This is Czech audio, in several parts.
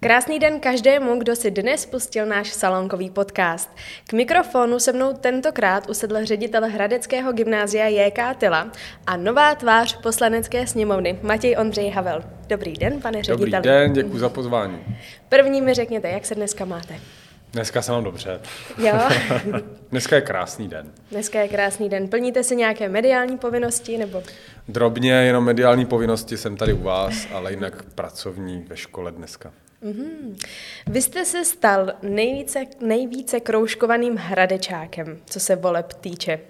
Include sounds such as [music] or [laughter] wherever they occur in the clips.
Krásný den každému, kdo si dnes pustil náš salonkový podcast. K mikrofonu se mnou tentokrát usedl ředitel Hradeckého gymnázia J.K. Tyla a nová tvář poslanecké sněmovny Matěj Ondřej Havel. Dobrý den, pane řediteli. Dobrý den, děkuji za pozvání. První mi řekněte, jak se dneska máte? Dneska se mám dobře. Jo? [laughs] Dneska je krásný den. Dneska je krásný den. Plníte si nějaké mediální povinnosti nebo? Drobně, jenom mediální povinnosti jsem tady u vás, ale jinak pracovní ve škole dneska. Mm-hmm. Vy jste se stal nejvíce, nejvíce kroužkovaným hradečákem, co se voleb týče.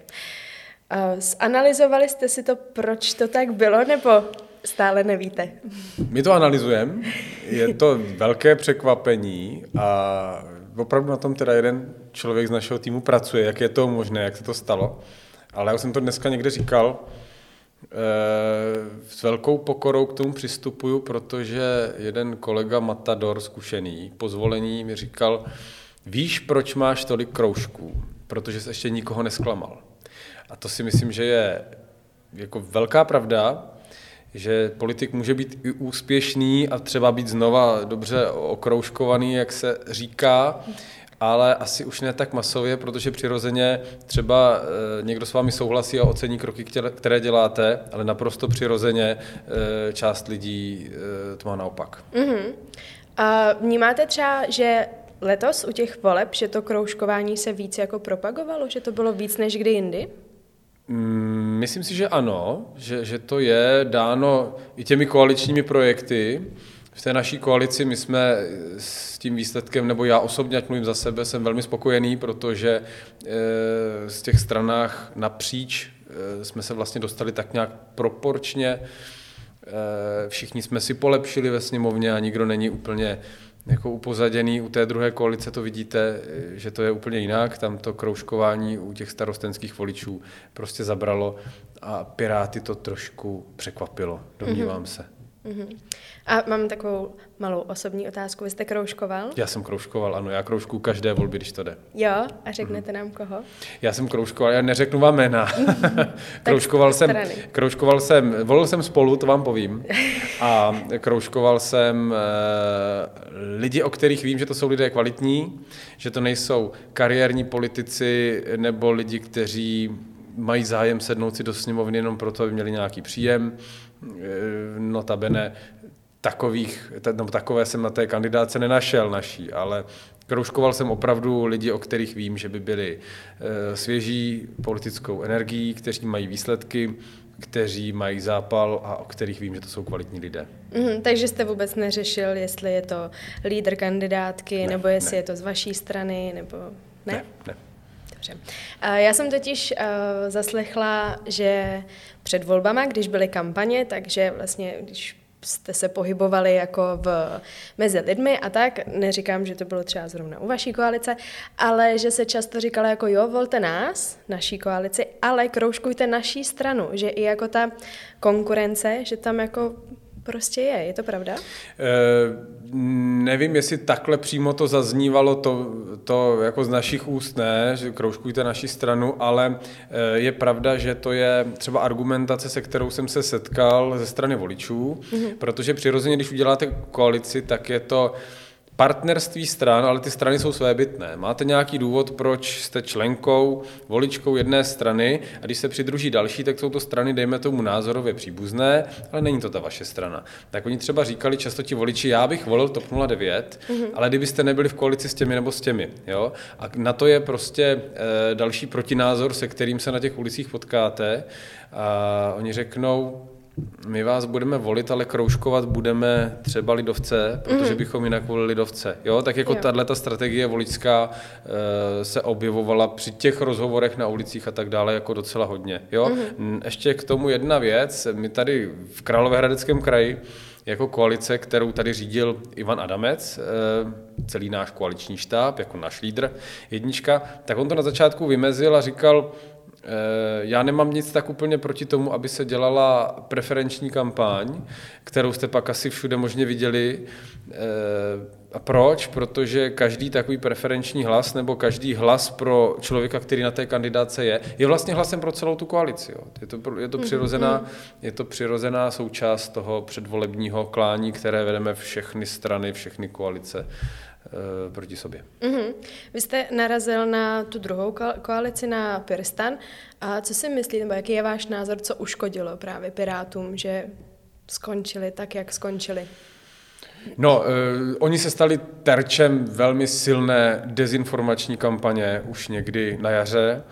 Uh, zanalizovali jste si to, proč to tak bylo, nebo stále nevíte? My to analyzujeme, je to velké překvapení a opravdu na tom teda jeden člověk z našeho týmu pracuje, jak je to možné, jak se to stalo. Ale já jsem to dneska někde říkal, s velkou pokorou k tomu přistupuju, protože jeden kolega Matador, zkušený, po zvolení mi říkal, víš, proč máš tolik kroužků? Protože jsi ještě nikoho nesklamal. A to si myslím, že je jako velká pravda, že politik může být i úspěšný a třeba být znova dobře okroužkovaný, jak se říká, ale asi už ne tak masově, protože přirozeně třeba e, někdo s vámi souhlasí a ocení kroky, které děláte, ale naprosto přirozeně e, část lidí e, to má naopak. Mm-hmm. A vnímáte třeba, že letos u těch voleb, že to kroužkování se víc jako propagovalo, že to bylo víc než kdy jindy? Mm, myslím si, že ano, že, že to je dáno i těmi koaličními projekty, v té naší koalici my jsme s tím výsledkem, nebo já osobně, ať mluvím za sebe, jsem velmi spokojený, protože eh, z těch stranách napříč eh, jsme se vlastně dostali tak nějak proporčně. Eh, všichni jsme si polepšili ve sněmovně a nikdo není úplně jako upozaděný. U té druhé koalice to vidíte, že to je úplně jinak. Tam to kroužkování u těch starostenských voličů prostě zabralo a Piráty to trošku překvapilo, domnívám mm-hmm. se. Mm-hmm. A mám takovou malou osobní otázku. Vy jste kroužkoval? Já jsem kroužkoval, ano. Já kroužku každé volby, když to jde. Jo? A řeknete mm-hmm. nám koho? Já jsem kroužkoval, já neřeknu vám jména. [laughs] kroužkoval jsem, kroužkoval jsem, volil jsem spolu, to vám povím. [laughs] A kroužkoval jsem e, lidi, o kterých vím, že to jsou lidé kvalitní, že to nejsou kariérní politici nebo lidi, kteří mají zájem sednout si do sněmovny jenom proto, aby měli nějaký příjem. Eh, notabene takových, no, takové jsem na té kandidáce nenašel naší, ale kroužkoval jsem opravdu lidi, o kterých vím, že by byli eh, svěží politickou energií, kteří mají výsledky, kteří mají zápal a o kterých vím, že to jsou kvalitní lidé. Mm, takže jste vůbec neřešil, jestli je to lídr kandidátky, ne, nebo jestli ne. je to z vaší strany, nebo ne? Ne, ne. Dobře. Já jsem totiž uh, zaslechla, že před volbama, když byly kampaně, takže vlastně, když jste se pohybovali jako v, mezi lidmi a tak, neříkám, že to bylo třeba zrovna u vaší koalice, ale že se často říkalo jako jo, volte nás, naší koalici, ale kroužkujte naší stranu, že i jako ta konkurence, že tam jako prostě je. Je to pravda? E, nevím, jestli takhle přímo to zaznívalo, to, to jako z našich úst ne, že kroužkujte naši stranu, ale e, je pravda, že to je třeba argumentace, se kterou jsem se setkal ze strany voličů, mm-hmm. protože přirozeně, když uděláte koalici, tak je to partnerství stran, ale ty strany jsou svébytné. Máte nějaký důvod, proč jste členkou, voličkou jedné strany a když se přidruží další, tak jsou to strany, dejme tomu názorově příbuzné, ale není to ta vaše strana. Tak oni třeba říkali často ti voliči, já bych volil TOP 09, mm-hmm. ale kdybyste nebyli v koalici s těmi nebo s těmi. Jo? A na to je prostě e, další protinázor, se kterým se na těch ulicích potkáte. A oni řeknou, my vás budeme volit, ale kroužkovat budeme třeba lidovce, protože mm-hmm. bychom jinak volili lidovce. Jo, tak jako tahle ta strategie voličská e, se objevovala při těch rozhovorech na ulicích a tak dále jako docela hodně. Jo, mm-hmm. ještě k tomu jedna věc. My tady v Královéhradeckém kraji jako koalice, kterou tady řídil Ivan Adamec, e, celý náš koaliční štáb, jako náš lídr, jednička, tak on to na začátku vymezil a říkal, Eh, já nemám nic tak úplně proti tomu, aby se dělala preferenční kampaň, kterou jste pak asi všude možně viděli. Eh, a proč? Protože každý takový preferenční hlas nebo každý hlas pro člověka, který na té kandidáce je, je vlastně hlasem pro celou tu koalici. Jo. Je, to, je, to přirozená, je to přirozená součást toho předvolebního klání, které vedeme všechny strany, všechny koalice proti sobě. Mm-hmm. Vy jste narazil na tu druhou koalici, na Pirstan. A co si myslíte, nebo jaký je váš názor, co uškodilo právě Pirátům, že skončili tak, jak skončili? No, uh, oni se stali terčem velmi silné dezinformační kampaně už někdy na jaře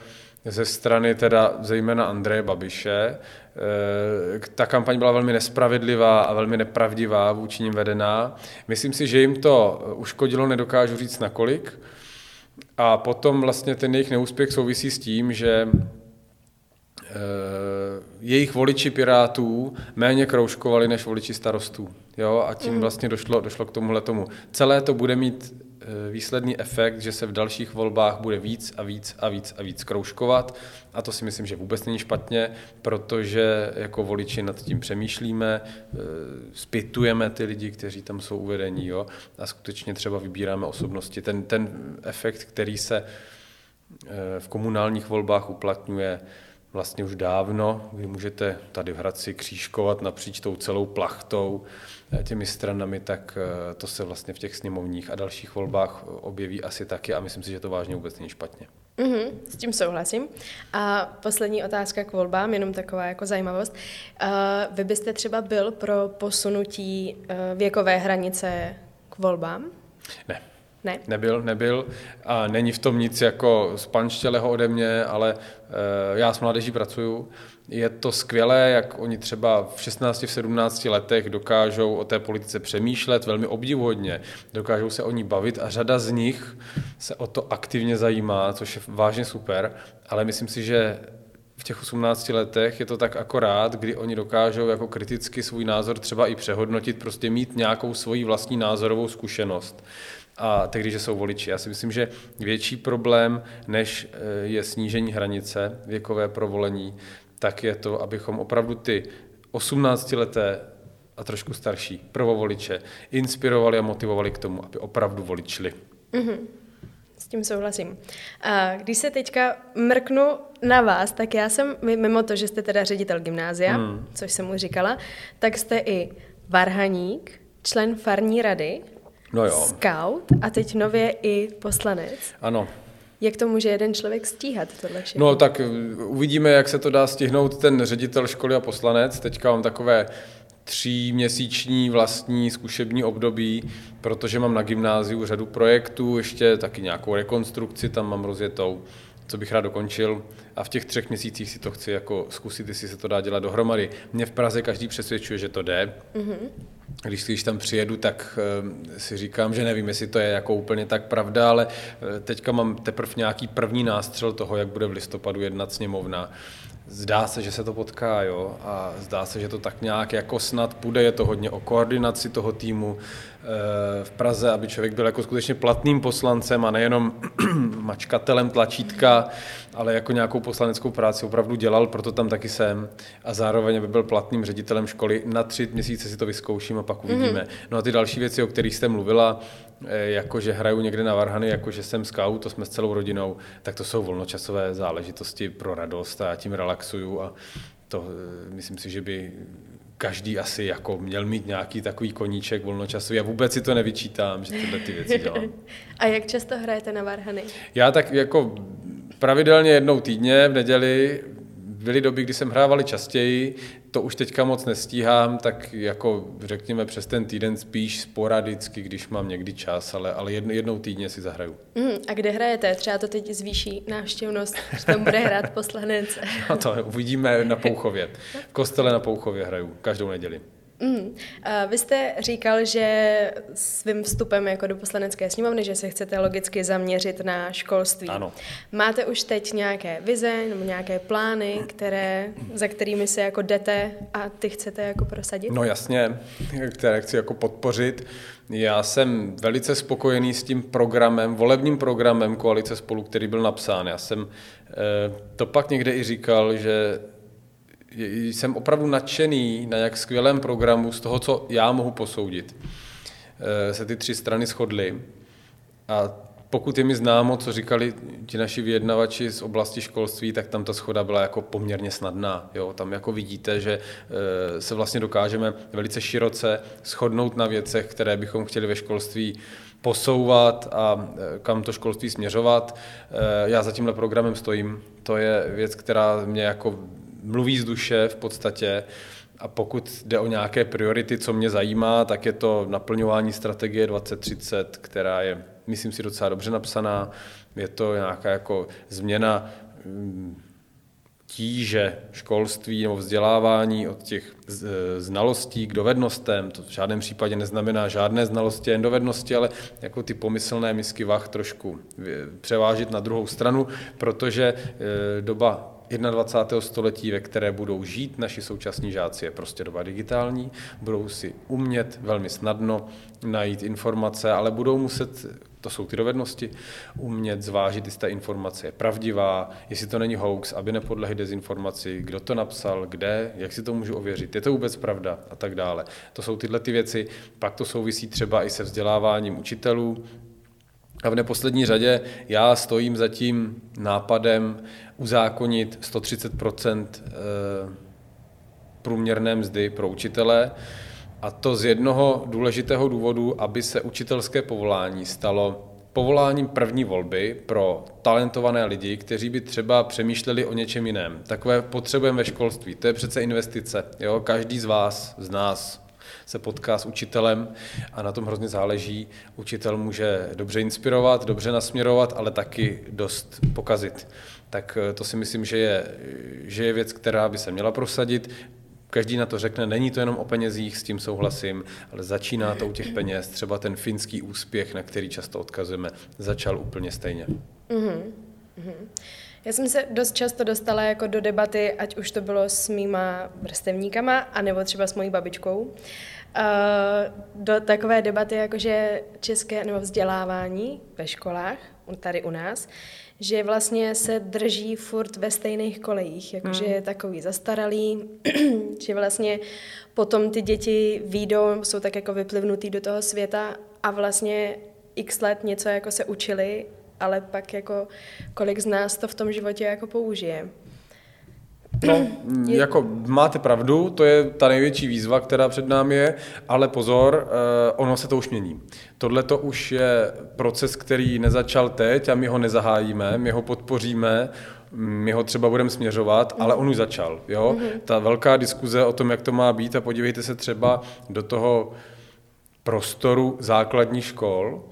ze strany teda zejména Andreje Babiše. Uh, ta kampaň byla velmi nespravedlivá a velmi nepravdivá vůči ním vedená. Myslím si, že jim to uškodilo, nedokážu říct nakolik. A potom vlastně ten jejich neúspěch souvisí s tím, že Eh, jejich voliči Pirátů méně kroužkovali než voliči starostů. Jo? A tím mm. vlastně došlo, došlo k tomuhle tomu. Celé to bude mít výsledný efekt, že se v dalších volbách bude víc a víc a víc a víc kroužkovat. A to si myslím, že vůbec není špatně, protože jako voliči nad tím přemýšlíme, eh, zpětujeme ty lidi, kteří tam jsou uvedení jo? a skutečně třeba vybíráme osobnosti. Ten, ten efekt, který se v komunálních volbách uplatňuje, vlastně už dávno. Vy můžete tady v Hradci křížkovat napříč tou celou plachtou eh, těmi stranami, tak eh, to se vlastně v těch sněmovních a dalších volbách objeví asi taky a myslím si, že to vážně vůbec není špatně. Mm-hmm, s tím souhlasím. A poslední otázka k volbám, jenom taková jako zajímavost. Uh, vy byste třeba byl pro posunutí uh, věkové hranice k volbám? Ne. Ne. Nebyl, nebyl. A není v tom nic jako spanštělého ode mě, ale e, já s mládeží pracuju. Je to skvělé, jak oni třeba v 16, v 17 letech dokážou o té politice přemýšlet velmi obdivuhodně, dokážou se o ní bavit a řada z nich se o to aktivně zajímá, což je vážně super, ale myslím si, že v těch 18 letech je to tak akorát, kdy oni dokážou jako kriticky svůj názor třeba i přehodnotit, prostě mít nějakou svoji vlastní názorovou zkušenost a tehdy, že jsou voliči. Já si myslím, že větší problém, než eh, je snížení hranice věkové pro volení, tak je to, abychom opravdu ty 18-leté a trošku starší prvovoliče inspirovali a motivovali k tomu, aby opravdu voličili. Mm-hmm. S tím souhlasím. A když se teďka mrknu na vás, tak já jsem, mimo to, že jste teda ředitel gymnázia, mm. což jsem mu říkala, tak jste i varhaník, člen farní rady No jo. Scout a teď nově i poslanec. Ano. Jak to může jeden člověk stíhat tohle všechno? No tak uh, uvidíme, jak se to dá stihnout ten ředitel školy a poslanec. Teďka mám takové tříměsíční vlastní zkušební období, protože mám na gymnáziu řadu projektů, ještě taky nějakou rekonstrukci tam mám rozjetou, co bych rád dokončil a v těch třech měsících si to chci jako zkusit, jestli se to dá dělat dohromady. Mě v Praze každý přesvědčuje, že to jde. Mm-hmm když, když tam přijedu, tak uh, si říkám, že nevím, jestli to je jako úplně tak pravda, ale uh, teďka mám teprve nějaký první nástřel toho, jak bude v listopadu jednat sněmovna. Zdá se, že se to potká, jo, a zdá se, že to tak nějak jako snad půjde, je to hodně o koordinaci toho týmu eh, v Praze, aby člověk byl jako skutečně platným poslancem a nejenom [clears throat] mačkatelem tlačítka, ale jako nějakou poslaneckou práci opravdu dělal, proto tam taky jsem a zároveň aby byl platným ředitelem školy. Na tři měsíce si to vyzkouším a pak uvidíme. Mm-hmm. No a ty další věci, o kterých jste mluvila, eh, jako že hraju někde na Varhany, jako že jsem scout, to jsme s celou rodinou, tak to jsou volnočasové záležitosti pro radost a já tím relaxuju a to eh, myslím si, že by každý asi jako měl mít nějaký takový koníček volnočasový. Já vůbec si to nevyčítám, že tyhle ty věci dělám. [laughs] A jak často hrajete na Varhany? Já tak jako pravidelně jednou týdně v neděli, byly doby, kdy jsem hrávali častěji, to už teďka moc nestíhám, tak jako řekněme přes ten týden spíš sporadicky, když mám někdy čas, ale, ale jednou týdně si zahraju. Mm, a kde hrajete? Třeba to teď zvýší návštěvnost, že tam bude hrát poslanec. [laughs] no to uvidíme na Pouchově. V kostele na Pouchově hraju každou neděli. Mm. A vy jste říkal, že svým vstupem jako do poslanecké sněmovny, že se chcete logicky zaměřit na školství. Ano. Máte už teď nějaké vize nebo nějaké plány, které, za kterými se jako jdete a ty chcete jako prosadit? No jasně, které chci jako podpořit. Já jsem velice spokojený s tím programem, volebním programem Koalice spolu, který byl napsán. Já jsem eh, to pak někde i říkal, že jsem opravdu nadšený na jak skvělém programu z toho, co já mohu posoudit. se ty tři strany shodly. A pokud je mi známo, co říkali ti naši vyjednavači z oblasti školství, tak tam ta schoda byla jako poměrně snadná. Jo? Tam jako vidíte, že eh, se vlastně dokážeme velice široce shodnout na věcech, které bychom chtěli ve školství posouvat a eh, kam to školství směřovat. Eh, já za tímhle programem stojím. To je věc, která mě jako mluví z duše v podstatě. A pokud jde o nějaké priority, co mě zajímá, tak je to naplňování strategie 2030, která je myslím si, docela dobře napsaná. Je to nějaká jako změna mm, tíže školství nebo vzdělávání od těch znalostí k dovednostem. To v žádném případě neznamená žádné znalosti, jen dovednosti, ale jako ty pomyslné misky vach trošku převážit na druhou stranu, protože e, doba 21. století, ve které budou žít naši současní žáci, je prostě doba digitální, budou si umět velmi snadno najít informace, ale budou muset to jsou ty dovednosti, umět zvážit, jestli ta informace je pravdivá, jestli to není hoax, aby nepodlehy dezinformaci, kdo to napsal, kde, jak si to můžu ověřit, je to vůbec pravda a tak dále. To jsou tyhle ty věci, pak to souvisí třeba i se vzděláváním učitelů, a v neposlední řadě já stojím za tím nápadem uzákonit 130 eh, průměrné mzdy pro učitele, a to z jednoho důležitého důvodu, aby se učitelské povolání stalo povoláním první volby pro talentované lidi, kteří by třeba přemýšleli o něčem jiném. Takové potřebujeme ve školství. To je přece investice. Jo? Každý z vás, z nás, se potká s učitelem a na tom hrozně záleží. Učitel může dobře inspirovat, dobře nasměrovat, ale taky dost pokazit. Tak eh, to si myslím, že je, že je věc, která by se měla prosadit. Každý na to řekne, není to jenom o penězích, s tím souhlasím, ale začíná to u těch peněz. Třeba ten finský úspěch, na který často odkazujeme, začal úplně stejně. Mm-hmm. Já jsem se dost často dostala jako do debaty, ať už to bylo s mýma vrstevníkama, anebo třeba s mojí babičkou, uh, do takové debaty, jakože české nebo vzdělávání ve školách, tady u nás, že vlastně se drží furt ve stejných kolejích, jakože hmm. je takový zastaralý, [clears throat] že vlastně potom ty děti výjdou, jsou tak jako vyplivnutý do toho světa a vlastně x let něco jako se učili, ale pak jako kolik z nás to v tom životě jako použije. No, [clears throat] je... jako máte pravdu, to je ta největší výzva, která před námi je, ale pozor, eh, ono se to už mění. Tohle to už je proces, který nezačal teď a my ho nezahájíme, my ho podpoříme, my ho třeba budeme směřovat, ale on už začal. Jo? Mm-hmm. Ta velká diskuze o tom, jak to má být a podívejte se třeba do toho prostoru základních škol,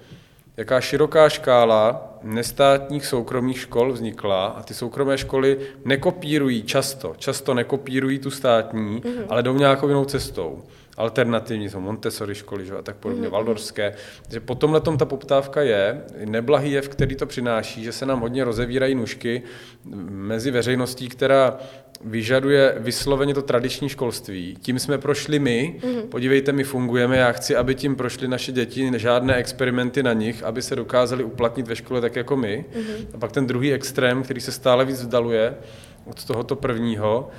jaká široká škála nestátních soukromých škol vznikla a ty soukromé školy nekopírují často, často nekopírují tu státní, mm-hmm. ale jdou nějakou jinou cestou. Alternativní jsou Montessori školy že, a tak podobně, mm-hmm. Valdorské. Že po tomhle ta poptávka je, neblahý jev, který to přináší, že se nám hodně rozevírají nůžky mezi veřejností, která vyžaduje vysloveně to tradiční školství. Tím jsme prošli my, mm-hmm. podívejte, my fungujeme, já chci, aby tím prošly naše děti, žádné experimenty na nich, aby se dokázali uplatnit ve škole tak jako my. Mm-hmm. A pak ten druhý extrém, který se stále víc vzdaluje od tohoto prvního,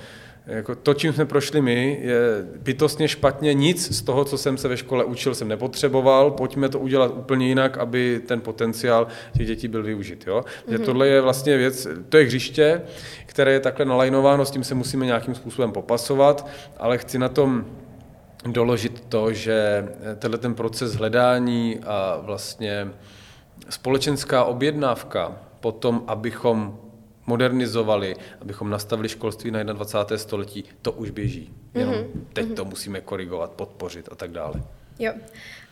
jako to, čím jsme prošli my, je bytostně špatně. Nic z toho, co jsem se ve škole učil, jsem nepotřeboval. Pojďme to udělat úplně jinak, aby ten potenciál těch dětí byl využit. Jo? Mm-hmm. Že tohle je vlastně věc, to je hřiště, které je takhle nalajnováno, s tím se musíme nějakým způsobem popasovat, ale chci na tom doložit to, že tenhle ten proces hledání a vlastně společenská objednávka potom, abychom modernizovali, abychom nastavili školství na 21. století, to už běží. Jenom mm-hmm. teď mm-hmm. to musíme korigovat, podpořit a tak dále. Jo.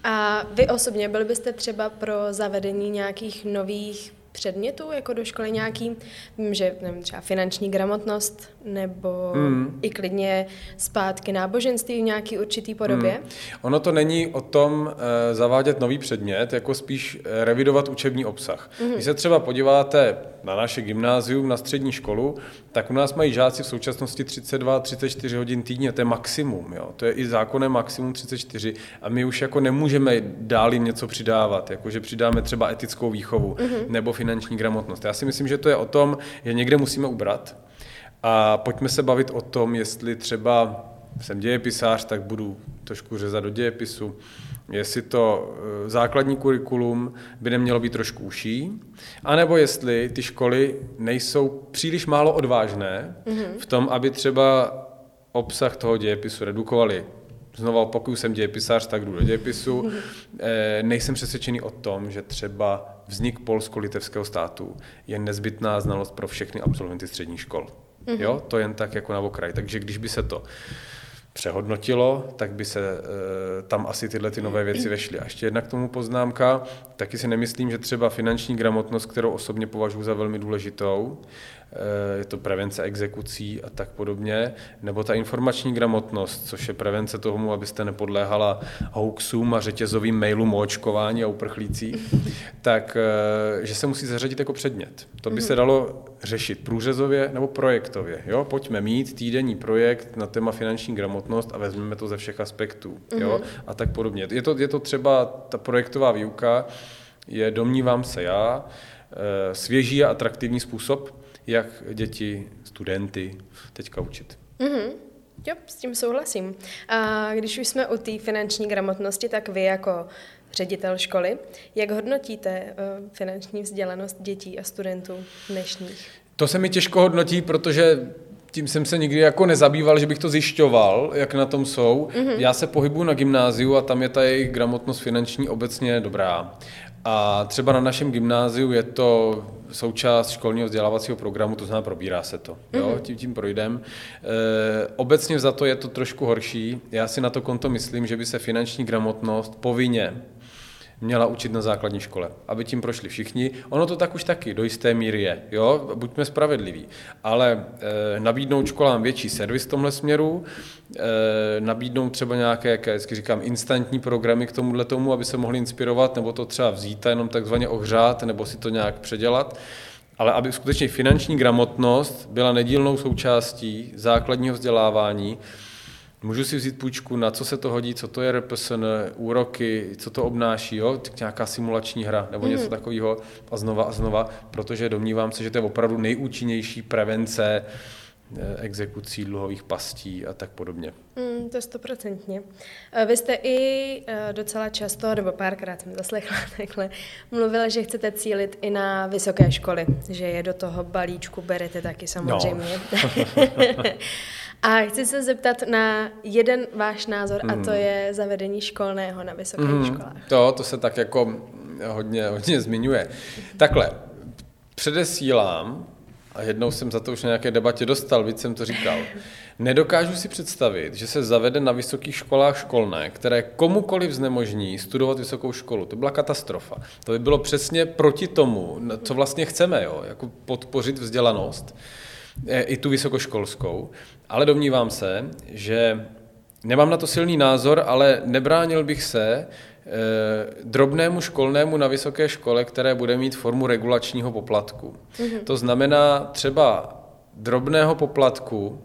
A vy osobně byli byste třeba pro zavedení nějakých nových předmětů jako do školy nějaký, vím, že nevím, třeba finanční gramotnost nebo mm. i klidně zpátky náboženství v nějaký určitý podobě? Mm. Ono to není o tom e, zavádět nový předmět, jako spíš eh, revidovat učební obsah. Mm. Když se třeba podíváte na naše gymnázium, na střední školu, tak u nás mají žáci v současnosti 32-34 hodin týdně, to je maximum, jo? to je i zákonné maximum 34 a my už jako nemůžeme dál jim něco přidávat, jako že přidáme třeba etickou výchovu mm-hmm. nebo finanční gramotnost. Já si myslím, že to je o tom, že někde musíme ubrat a pojďme se bavit o tom, jestli třeba jsem dějepisář, tak budu trošku řezat do dějepisu, jestli to eh, základní kurikulum by nemělo být trošku uší, anebo jestli ty školy nejsou příliš málo odvážné mm-hmm. v tom, aby třeba obsah toho dějepisu redukovali. Znova opakuju, jsem dějepisář, tak jdu do dějepisu. Mm-hmm. Nejsem přesvědčený o tom, že třeba vznik polsko-litevského státu je nezbytná znalost pro všechny absolventy středních škol. Mm-hmm. Jo, to jen tak jako na okraj. Takže když by se to přehodnotilo, tak by se e, tam asi tyhle ty nové věci vešly. A ještě jedna k tomu poznámka, taky si nemyslím, že třeba finanční gramotnost, kterou osobně považuji za velmi důležitou, je to prevence exekucí a tak podobně, nebo ta informační gramotnost, což je prevence tomu, abyste nepodléhala hoaxům a řetězovým mailům o očkování a uprchlících, tak eh, že se musí zařadit jako předmět. To by se mhm. dalo řešit průřezově nebo projektově. Jo? Pojďme mít týdenní projekt na téma finanční gramotnost a vezmeme to ze všech aspektů. Jo? Mhm. A tak podobně. Je to, je to třeba ta projektová výuka, je, domnívám se já, eh, svěží a atraktivní způsob, jak děti, studenty teďka učit. Mm-hmm. Jo, s tím souhlasím. A když už jsme u té finanční gramotnosti, tak vy jako ředitel školy, jak hodnotíte uh, finanční vzdělanost dětí a studentů dnešních? To se mi těžko hodnotí, protože tím jsem se nikdy jako nezabýval, že bych to zjišťoval, jak na tom jsou. Mm-hmm. Já se pohybuju na gymnáziu a tam je ta jejich gramotnost finanční obecně dobrá. A třeba na našem gymnáziu je to součást školního vzdělávacího programu, to znamená probírá se to. Jo? Mm-hmm. Tím, tím projdem. E, obecně za to je to trošku horší. Já si na to konto myslím, že by se finanční gramotnost povinně měla učit na základní škole, aby tím prošli všichni. Ono to tak už taky do jisté míry je, jo, buďme spravedliví, ale e, nabídnout školám větší servis v tomhle směru, e, nabídnout třeba nějaké, jak vždycky říkám, instantní programy k tomuhle tomu, aby se mohli inspirovat, nebo to třeba vzít a jenom takzvaně ohřát, nebo si to nějak předělat, ale aby skutečně finanční gramotnost byla nedílnou součástí základního vzdělávání, Můžu si vzít půjčku, na co se to hodí, co to je RPSN, úroky, co to obnáší, jo? nějaká simulační hra nebo mm. něco mhm. takového a znova a znova, protože domnívám se, že to je opravdu nejúčinnější prevence eh, exekucí, dluhových pastí a tak podobně. Mm, to stoprocentně. Eh, vy jste i eh, docela často, nebo párkrát jsem zaslechla [laughs] takhle, mluvila, že chcete cílit i na vysoké školy, že je do toho balíčku berete taky samozřejmě. No. [laughs] [laughs] A chci se zeptat na jeden váš názor, hmm. a to hmm. je zavedení školného na vysokých hmm. školách. To, to se tak jako hodně, hodně zmiňuje. Takhle, předesílám, a jednou jsem za to už na nějaké debatě dostal, víc jsem to říkal, nedokážu si představit, že se zavede na vysokých školách školné, které komukoliv znemožní studovat vysokou školu. To byla katastrofa. To by bylo přesně proti tomu, co vlastně chceme, jo? jako podpořit vzdělanost. Eh, i tu vysokoškolskou, ale domnívám se, že nemám na to silný názor, ale nebránil bych se eh, drobnému školnému na vysoké škole, které bude mít formu regulačního poplatku. Mm-hmm. To znamená třeba drobného poplatku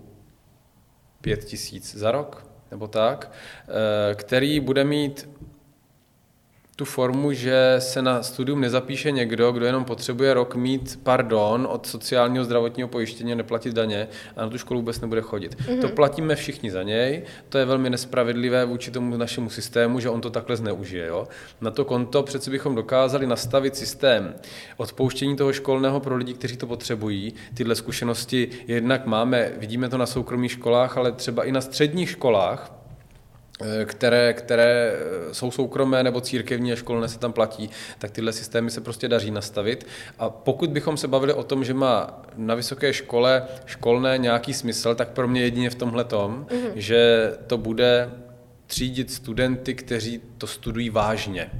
pět tisíc za rok, nebo tak, eh, který bude mít tu formu, že se na studium nezapíše někdo, kdo jenom potřebuje rok mít pardon od sociálního zdravotního pojištění a neplatit daně a na tu školu vůbec nebude chodit. Mm-hmm. To platíme všichni za něj, to je velmi nespravedlivé vůči tomu našemu systému, že on to takhle zneužije. Jo? Na to konto přece bychom dokázali nastavit systém odpouštění toho školného pro lidi, kteří to potřebují. Tyhle zkušenosti jednak máme, vidíme to na soukromých školách, ale třeba i na středních školách, které, které eh, jsou soukromé nebo církevní a školné se tam platí, tak tyhle systémy se prostě daří nastavit. A pokud bychom se bavili o tom, že má na vysoké škole školné nějaký smysl, tak pro mě jedině v tomhle tom, mm-hmm. že to bude třídit studenty, kteří to studují vážně.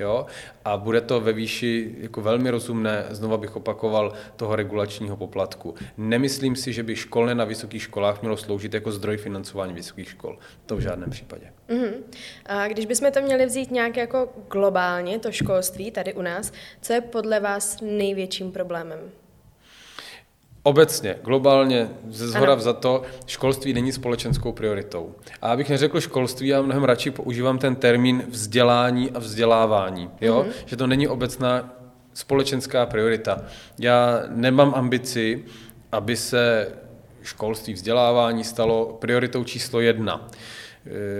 Jo? A bude to ve výši jako velmi rozumné, znova bych opakoval, toho regulačního poplatku. Nemyslím si, že by školné na vysokých školách mělo sloužit jako zdroj financování vysokých škol. To v žádném případě. Mm-hmm. A když bychom to měli vzít nějak jako globálně, to školství tady u nás, co je podle vás největším problémem? Obecně, globálně, ze zhora za to, školství není společenskou prioritou. A abych neřekl školství, já mnohem radši používám ten termín vzdělání a vzdělávání. Jo? Mm-hmm. Že to není obecná společenská priorita. Já nemám ambici, aby se školství, vzdělávání stalo prioritou číslo jedna.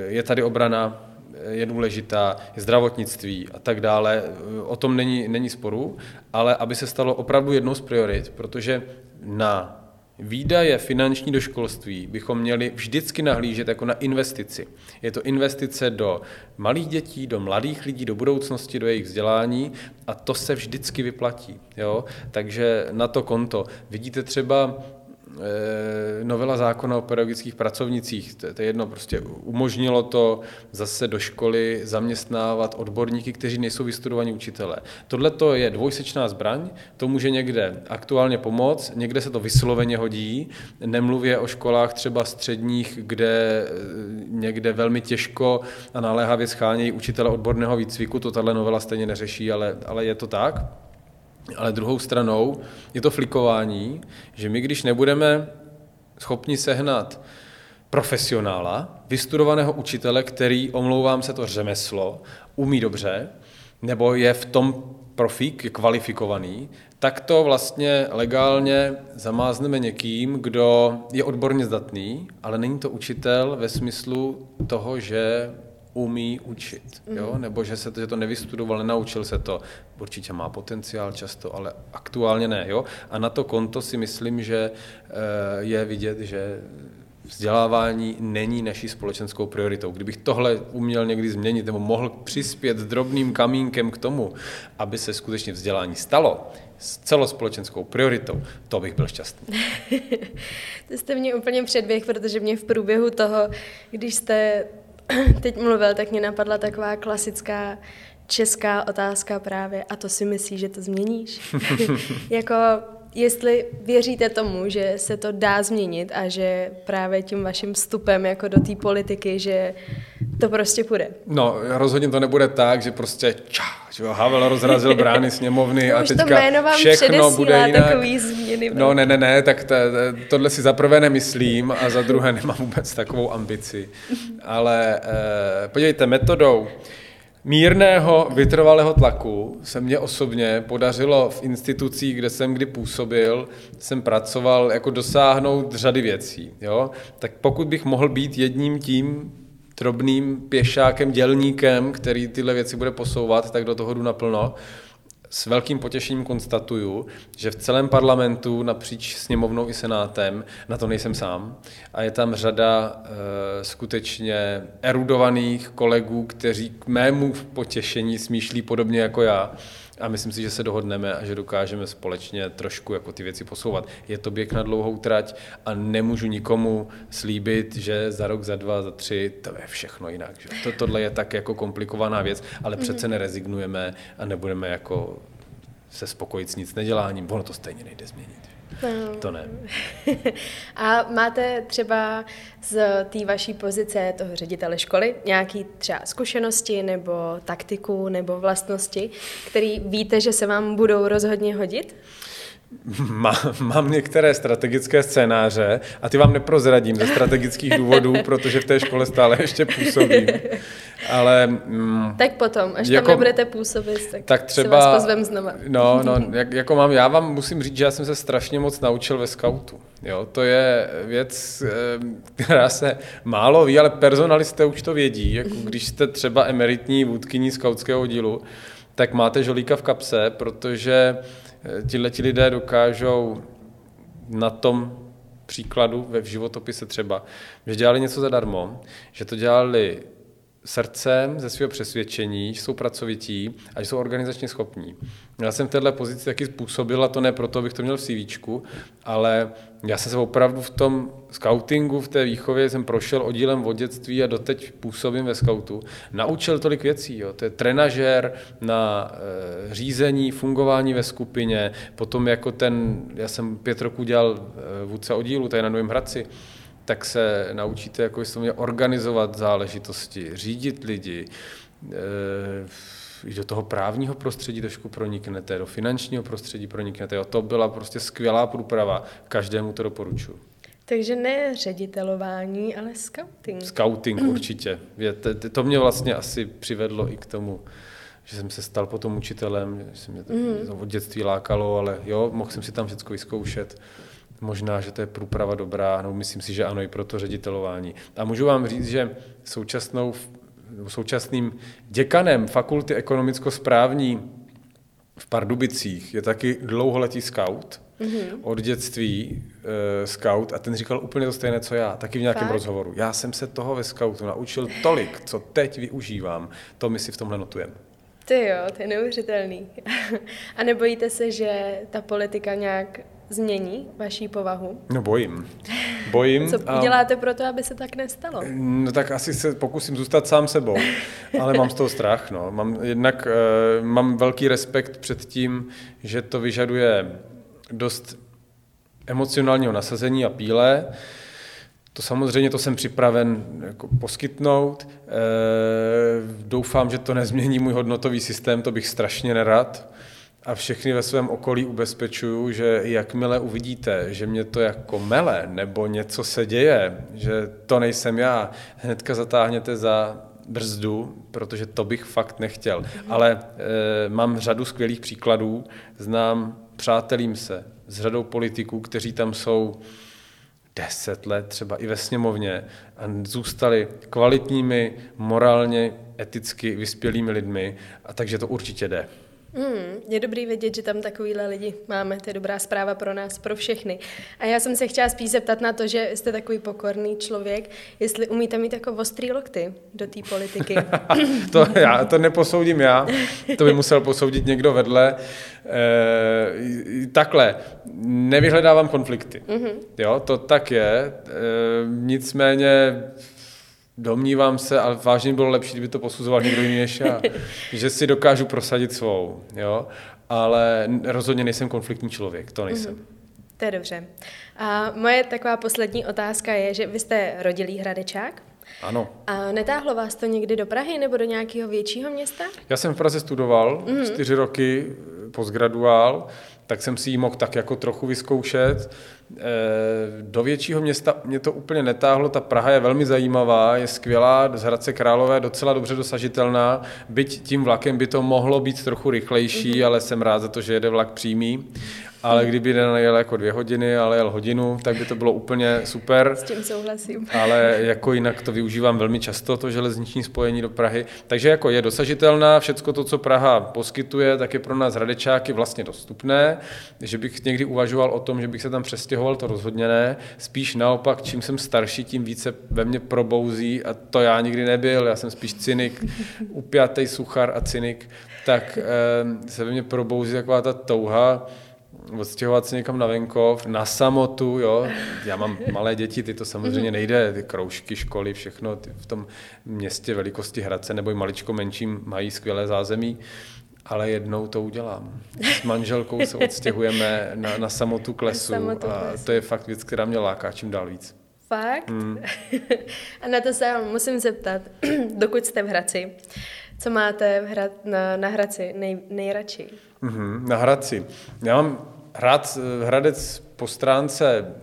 Je tady obrana je důležitá, je zdravotnictví a tak dále. O tom není, není sporu, ale aby se stalo opravdu jednou z priorit, protože na Výdaje finanční do školství bychom měli vždycky nahlížet jako na investici. Je to investice do malých dětí, do mladých lidí, do budoucnosti, do jejich vzdělání a to se vždycky vyplatí. Jo? Takže na to konto. Vidíte třeba novela zákona o pedagogických pracovnicích, to, to je jedno, prostě umožnilo to zase do školy zaměstnávat odborníky, kteří nejsou vystudovaní učitelé. Tohle to je dvojsečná zbraň, to může někde aktuálně pomoct, někde se to vysloveně hodí, nemluvě o školách třeba středních, kde eh, někde velmi těžko a naléhavě schánějí učitele odborného výcviku, to tahle novela stejně neřeší, ale, ale je to tak. Ale druhou stranou je to flikování, že my, když nebudeme schopni sehnat profesionála, vystudovaného učitele, který, omlouvám se to řemeslo, umí dobře, nebo je v tom profík, je kvalifikovaný, tak to vlastně legálně zamázneme někým, kdo je odborně zdatný, ale není to učitel ve smyslu toho, že umí učit, jo? Mhm. nebo že se to, že to nevystudoval, nenaučil se to. Určitě má potenciál často, ale aktuálně ne. Jo? A na to konto si myslím, že eh, je vidět, že vzdělávání není naší společenskou prioritou. Kdybych tohle uměl někdy změnit nebo mohl přispět drobným kamínkem k tomu, aby se skutečně vzdělání stalo s celospolečenskou prioritou, to bych byl šťastný. [laughs] to jste mě úplně předběh, protože mě v průběhu toho, když jste [clears throat] teď mluvil, tak mě napadla taková klasická česká otázka právě, a to si myslíš, že to změníš? [laughs] [laughs] jako, jestli věříte tomu, že se to dá změnit a že právě tím vaším vstupem jako do té politiky, že to prostě půjde. No, rozhodně to nebude tak, že prostě ča, že Havel rozrazil brány sněmovny a [laughs] teďka všechno bude jinak. Takový změny. No ne, ne, ne, tak to, tohle si za prvé nemyslím a za druhé nemám vůbec takovou ambici. Ale eh, podívejte, metodou mírného vytrvalého tlaku se mně osobně podařilo v institucích, kde jsem kdy působil, jsem pracoval, jako dosáhnout řady věcí. Jo? Tak pokud bych mohl být jedním tím drobným pěšákem, dělníkem, který tyhle věci bude posouvat, tak do toho jdu naplno. S velkým potěšením konstatuju, že v celém parlamentu napříč sněmovnou i senátem, na to nejsem sám, a je tam řada e, skutečně erudovaných kolegů, kteří k mému potěšení smýšlí podobně jako já a myslím si, že se dohodneme a že dokážeme společně trošku jako ty věci posouvat. Je to běh na dlouhou trať a nemůžu nikomu slíbit, že za rok, za dva, za tři, to je všechno jinak. Že? To, tohle je tak jako komplikovaná věc, ale mhm. přece nerezignujeme a nebudeme jako se spokojit s nic neděláním. Ono to stejně nejde změnit. No. To ne. [laughs] A máte třeba z té vaší pozice toho ředitele školy nějaký třeba zkušenosti nebo taktiku nebo vlastnosti, který víte, že se vám budou rozhodně hodit? Má, mám některé strategické scénáře a ty vám neprozradím ze strategických důvodů, protože v té škole stále ještě působím. Ale, mm, tak potom, až jako, tam nebudete působit, tak, tak třeba, si vás pozvem znova. No, no jak, jako mám, já vám musím říct, že já jsem se strašně moc naučil ve skautu. Jo, to je věc, která se málo ví, ale personalisté už to vědí. Jako když jste třeba emeritní vůdkyní skautského dílu, tak máte žolíka v kapse, protože ti lidé dokážou na tom příkladu ve životopise třeba, že dělali něco zadarmo, že to dělali srdcem, ze svého přesvědčení, že jsou pracovití a že jsou organizačně schopní. Já jsem v této pozici taky způsobil, a to ne proto, abych to měl v CV, ale já jsem se opravdu v tom scoutingu, v té výchově jsem prošel oddílem dětství a doteď působím ve scoutu. Naučil tolik věcí. Jo. To je trenažér na e, řízení, fungování ve skupině, potom jako ten, já jsem pět roků dělal e, vůdce oddílu, tady na Novém Hradci, tak se naučíte jako organizovat záležitosti, řídit lidi, i do toho právního prostředí trošku proniknete, do finančního prostředí proniknete. Jo, to byla prostě skvělá průprava, každému to doporučuji. Takže ne ředitelování, ale scouting. Scouting [clears throat] určitě. Je, to, to mě vlastně asi přivedlo i k tomu, že jsem se stal potom učitelem, že se mě to mm. od dětství lákalo, ale jo, mohl jsem si tam všechno vyzkoušet. Možná, že to je průprava dobrá, no myslím si, že ano, i pro to ředitelování. A můžu vám říct, že současnou současným děkanem fakulty ekonomicko-správní v Pardubicích je taky dlouholetý scout, mm-hmm. od dětství uh, scout a ten říkal úplně to stejné, co já, taky v nějakém Fakt? rozhovoru. Já jsem se toho ve scoutu naučil tolik, co teď využívám. To my si v tomhle notujeme. Ty jo, to je neuvěřitelný. [laughs] a nebojíte se, že ta politika nějak změní vaší povahu? No bojím. Bojím. Co uděláte pro to, aby se tak nestalo? No tak asi se pokusím zůstat sám sebou, [laughs] ale mám z toho strach. No. Mám, jednak uh, mám velký respekt před tím, že to vyžaduje dost emocionálního nasazení a píle. To samozřejmě to jsem připraven jako poskytnout. E, doufám, že to nezmění můj hodnotový systém, to bych strašně nerad. A všechny ve svém okolí ubezpečuju, že jakmile uvidíte, že mě to jako mele nebo něco se děje, že to nejsem já, hnedka zatáhněte za brzdu, protože to bych fakt nechtěl. Ale e, mám řadu skvělých příkladů, znám, přátelím se s řadou politiků, kteří tam jsou deset let, třeba i ve sněmovně, a zůstali kvalitními, morálně, eticky vyspělými lidmi, a takže to určitě jde. Hmm, je dobrý vědět, že tam takovýhle lidi máme, to je dobrá zpráva pro nás, pro všechny. A já jsem se chtěla spíš zeptat na to, že jste takový pokorný člověk, jestli umíte mít jako ostrý lokty do té politiky. [laughs] to, já, to neposoudím já, to by musel posoudit někdo vedle. E, takhle, nevyhledávám konflikty. Mm-hmm. Jo, to tak je. E, nicméně Domnívám se, ale vážně bylo lepší, kdyby to posuzoval někdo jiný než já, [laughs] že si dokážu prosadit svou, jo, ale rozhodně nejsem konfliktní člověk, to nejsem. Mm-hmm. To je dobře. A moje taková poslední otázka je, že vy jste rodilý hradečák? Ano. A netáhlo vás to někdy do Prahy nebo do nějakého většího města? Já jsem v Praze studoval mm-hmm. čtyři roky postgraduál, tak jsem si ji mohl tak jako trochu vyzkoušet. Eh, do většího města mě to úplně netáhlo, ta Praha je velmi zajímavá, je skvělá, z Hradce Králové docela dobře dosažitelná, byť tím vlakem by to mohlo být trochu rychlejší, mm-hmm. ale jsem rád za to, že jede vlak přímý ale kdyby nejel jako dvě hodiny, ale jel hodinu, tak by to bylo úplně super. S tím souhlasím. Ale jako jinak to využívám velmi často, to železniční spojení do Prahy. Takže jako je dosažitelná, všecko to, co Praha poskytuje, tak je pro nás hradečáky vlastně dostupné. Že bych někdy uvažoval o tom, že bych se tam přestěhoval, to rozhodně ne. Spíš naopak, čím jsem starší, tím více ve mně probouzí a to já nikdy nebyl, já jsem spíš cynik, upjatý suchar a cynik, tak eh, se ve mně probouzí taková ta touha, odstěhovat se někam na venkov, na samotu, jo. Já mám malé děti, ty to samozřejmě nejde, ty kroužky, školy, všechno ty v tom městě velikosti Hradce nebo i maličko menším mají skvělé zázemí, ale jednou to udělám. S manželkou se odstěhujeme na, na samotu k lesu a to je fakt věc, která mě láká čím dál víc. Fakt? Mm. [laughs] a na to se musím zeptat, [clears throat] dokud jste v Hradci, co máte v Hrad, na, na Hradci nej, nejradši? Mm-hmm, na Hradci. Já mám Hrad, Hradec po stránce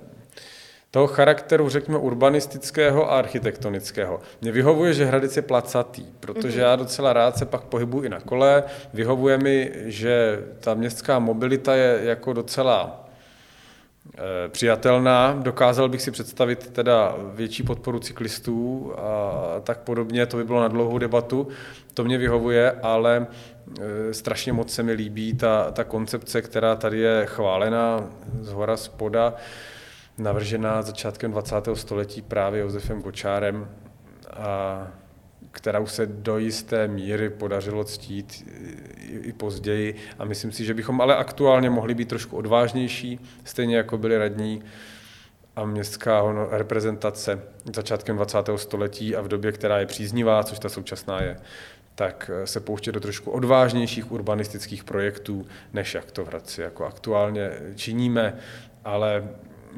toho charakteru, řekněme, urbanistického a architektonického. Mně vyhovuje, že Hradec je placatý, protože já docela rád se pak pohybuji i na kole. Vyhovuje mi, že ta městská mobilita je jako docela přijatelná. Dokázal bych si představit teda větší podporu cyklistů a tak podobně, to by bylo na dlouhou debatu. To mě vyhovuje, ale Eh, strašně moc se mi líbí ta, ta koncepce, která tady je chválena z hora spoda, navržená začátkem 20. století právě Josefem Gočárem, a kterou se do jisté míry podařilo ctít i později. A myslím si, že bychom ale aktuálně mohli být trošku odvážnější, stejně jako byli radní a městská reprezentace začátkem 20. století a v době, která je příznivá, což ta současná je, tak eh, se pouštět do trošku odvážnějších urbanistických projektů, než jak to v Hradci jako aktuálně činíme, ale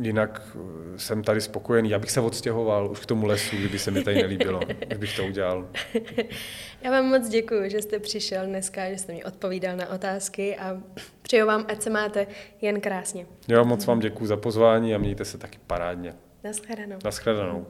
jinak eh, jsem tady spokojený. Já bych se odstěhoval už k tomu lesu, kdyby se mi tady nelíbilo, [laughs] bych to udělal. Já vám moc děkuji, že jste přišel dneska, že jste mi odpovídal na otázky a přeju vám, ať se máte jen krásně. Já moc vám děkuji za pozvání a mějte se taky parádně. Naschledanou. Naschledanou.